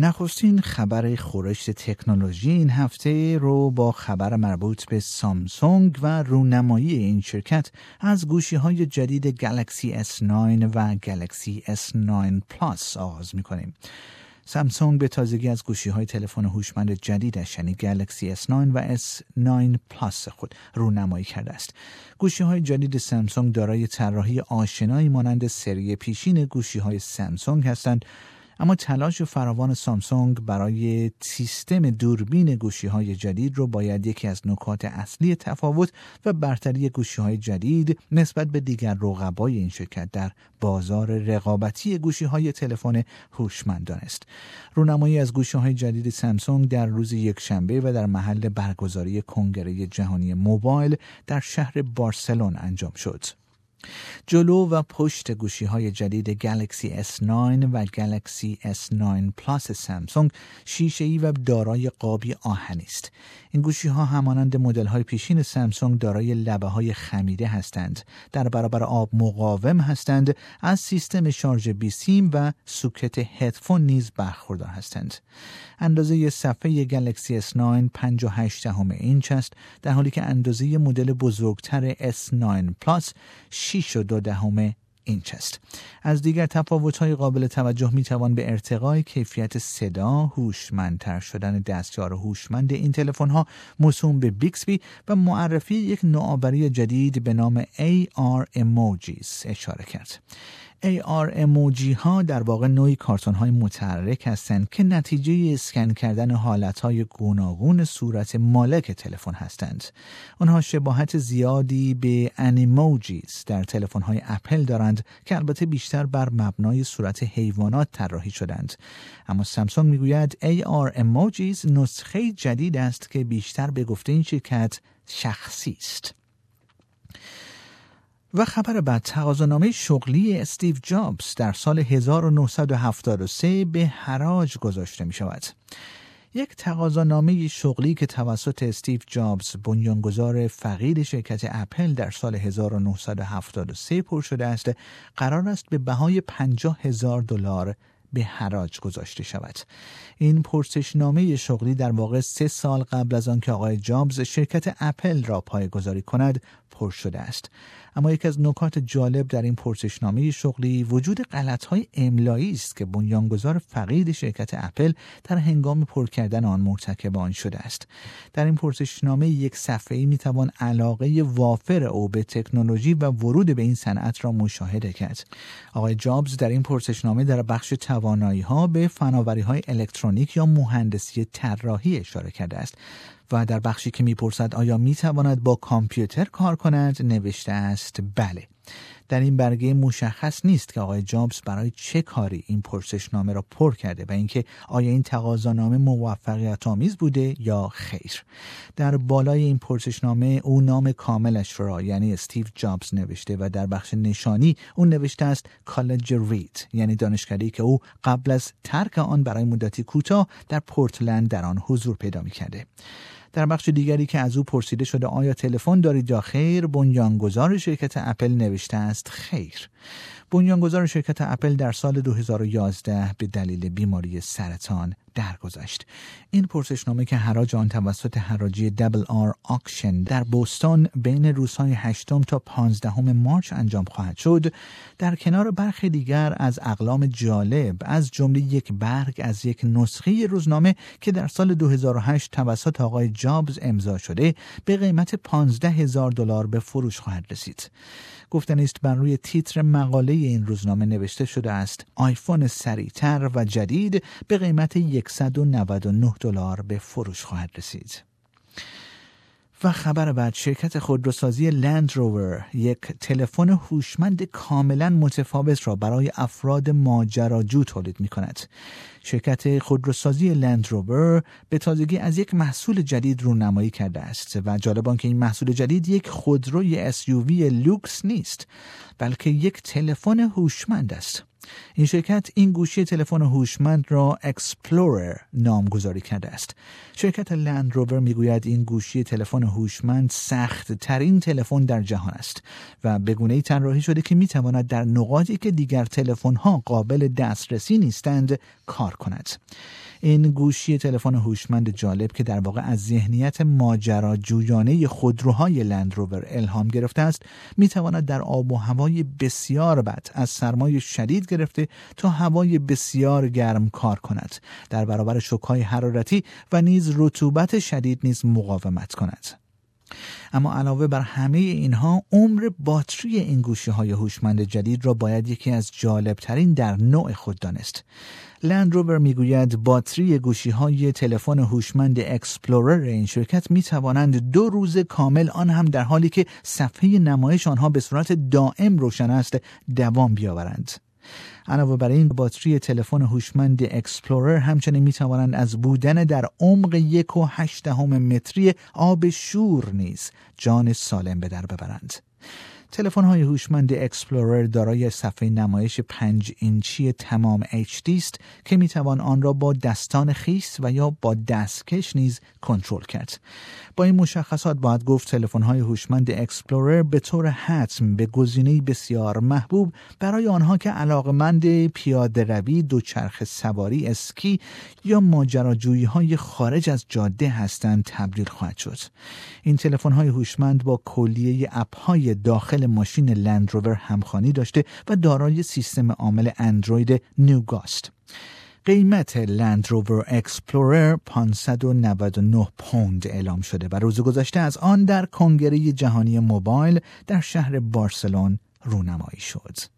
نخستین خبر گزارش تکنولوژی این هفته رو با خبر مربوط به سامسونگ و رونمایی این شرکت از گوشی های جدید گلکسی S9 و گلکسی S9 پلاس آغاز می کنیم. سامسونگ به تازگی از گوشی های تلفن هوشمند جدیدش یعنی گلکسی S9 و S9 پلاس خود رونمایی کرده است. گوشی های جدید سامسونگ دارای طراحی آشنایی مانند سری پیشین گوشی های سامسونگ هستند اما تلاش فراوان سامسونگ برای سیستم دوربین گوشی های جدید رو باید یکی از نکات اصلی تفاوت و برتری گوشی های جدید نسبت به دیگر رقبای این شرکت در بازار رقابتی گوشی های تلفن هوشمند است. رونمایی از گوشی های جدید سامسونگ در روز یکشنبه و در محل برگزاری کنگره جهانی موبایل در شهر بارسلون انجام شد. جلو و پشت گوشی های جدید گلکسی S9 و گلکسی S9 پلاس سامسونگ شیشه ای و دارای قابی آهنی است. این گوشی ها همانند مدل های پیشین سامسونگ دارای لبه های خمیده هستند. در برابر آب مقاوم هستند. از سیستم شارژ بیسیم و سوکت هدفون نیز برخوردار هستند. اندازه صفحه گلکسی S9 58 دهم اینچ است در حالی که اندازه مدل بزرگتر S9 پلاس 6 و دو دهم اینچ است از دیگر تفاوت‌های قابل توجه می‌توان به ارتقای کیفیت صدا هوشمندتر شدن دستیار هوشمند این تلفن‌ها موسوم به بیکسبی و معرفی یک نوآوری جدید به نام AR Emojis اشاره کرد. AR اموجی ها در واقع نوعی کارتون های متحرک هستند که نتیجه اسکن کردن حالت های گوناگون صورت مالک تلفن هستند. آنها شباهت زیادی به Animojis در تلفن های اپل دارند که البته بیشتر بر مبنای صورت حیوانات طراحی شدند. اما سامسونگ می‌گوید AR Emojis نسخه جدید است که بیشتر به گفته این شرکت شخصی است. و خبر بعد تقاضانامه شغلی استیو جابز در سال 1973 به حراج گذاشته می شود. یک تقاضانامه شغلی که توسط استیو جابز بنیانگذار فقید شرکت اپل در سال 1973 پر شده است قرار است به بهای 50 هزار دلار به حراج گذاشته شود. این پرسشنامه شغلی در واقع سه سال قبل از آنکه آقای جابز شرکت اپل را پایگذاری کند پر شده است. اما یکی از نکات جالب در این پرسشنامه شغلی وجود غلطهای املایی است که بنیانگذار فقید شرکت اپل در هنگام پر کردن آن مرتکب آن شده است. در این پرسشنامه یک صفحه‌ای می‌توان علاقه وافر او به تکنولوژی و ورود به این صنعت را مشاهده کرد. آقای جابز در این پرسشنامه در بخش توانایی ها به فناوری های الکترونیک یا مهندسی طراحی اشاره کرده است و در بخشی که می‌پرسد آیا می‌تواند با کامپیوتر کار کند نوشته است بله. در این برگه مشخص نیست که آقای جابز برای چه کاری این پرسشنامه را پر کرده و اینکه آیا این تقاضانامه موفقیت آمیز بوده یا خیر در بالای این پرسشنامه او نام کاملش را یعنی استیو جابز نوشته و در بخش نشانی او نوشته است کالج رید یعنی دانشکده که او قبل از ترک آن برای مدتی کوتاه در پورتلند در آن حضور پیدا می کرده. در بخش دیگری که از او پرسیده شده آیا تلفن دارید یا خیر؟ بنیانگذار شرکت اپل نوشته است خیر. بنیانگذار شرکت اپل در سال 2011 به دلیل بیماری سرطان درگذشت. این پرسشنامه که حراج آن توسط حراجی دبل آر آکشن در بوستون بین روزهای 8 تا 15 مارچ انجام خواهد شد در کنار برخی دیگر از اقلام جالب از جمله یک برگ از یک نسخه روزنامه که در سال 2008 توسط آقای جابز امضا شده به قیمت 15 هزار دلار به فروش خواهد رسید. گفتن است بر روی تیتر مقاله این روزنامه نوشته شده است آیفون سریعتر و جدید به قیمت 199 دلار به فروش خواهد رسید. و خبر بعد شرکت خودروسازی لند روور یک تلفن هوشمند کاملا متفاوت را برای افراد ماجراجو تولید می کند. شرکت خودروسازی لند روور به تازگی از یک محصول جدید رونمایی کرده است و جالب که این محصول جدید یک خودروی SUV لوکس نیست بلکه یک تلفن هوشمند است. این شرکت این گوشی تلفن هوشمند را اکسپلورر نامگذاری کرده است. شرکت لند روور می‌گوید این گوشی تلفن هوشمند سخت ترین تلفن در جهان است و به گونه ای طراحی شده که می‌تواند در نقاطی که دیگر تلفن ها قابل دسترسی نیستند کار کند. این گوشی تلفن هوشمند جالب که در واقع از ذهنیت ماجراجویانه خودروهای لندروور الهام گرفته است می‌تواند در آب و هوای بسیار بد از سرمای شدید گرفته تا هوای بسیار گرم کار کند. در برابر شکهای حرارتی و نیز رطوبت شدید نیز مقاومت کند. اما علاوه بر همه اینها عمر باتری این گوشی های هوشمند جدید را باید یکی از جالبترین در نوع خود دانست لند روور می‌گوید باتری گوشی های تلفن هوشمند اکسپلورر این شرکت می توانند دو روز کامل آن هم در حالی که صفحه نمایش آنها به صورت دائم روشن است دوام بیاورند. علاوه بر این باتری تلفن هوشمند اکسپلورر همچنین می توانند از بودن در عمق یک و هشتهم متری آب شور نیز جان سالم به در ببرند. تلفن های هوشمند اکسپلورر دارای صفحه نمایش 5 اینچی تمام HD است که می توان آن را با دستان خیس و یا با دستکش نیز کنترل کرد. با این مشخصات باید گفت تلفن های هوشمند اکسپلورر به طور حتم به گزینه بسیار محبوب برای آنها که علاقمند پیاده روی، دوچرخه سواری، اسکی یا ماجراجویی های خارج از جاده هستند تبدیل خواهد شد. این تلفن های هوشمند با کلیه اپ های داخل ماشین لند روور همخوانی داشته و دارای سیستم عامل اندروید Nougat است. قیمت لند روور اکسپلورر 599 پوند اعلام شده و روز گذشته از آن در کنگره جهانی موبایل در شهر بارسلون رونمایی شد.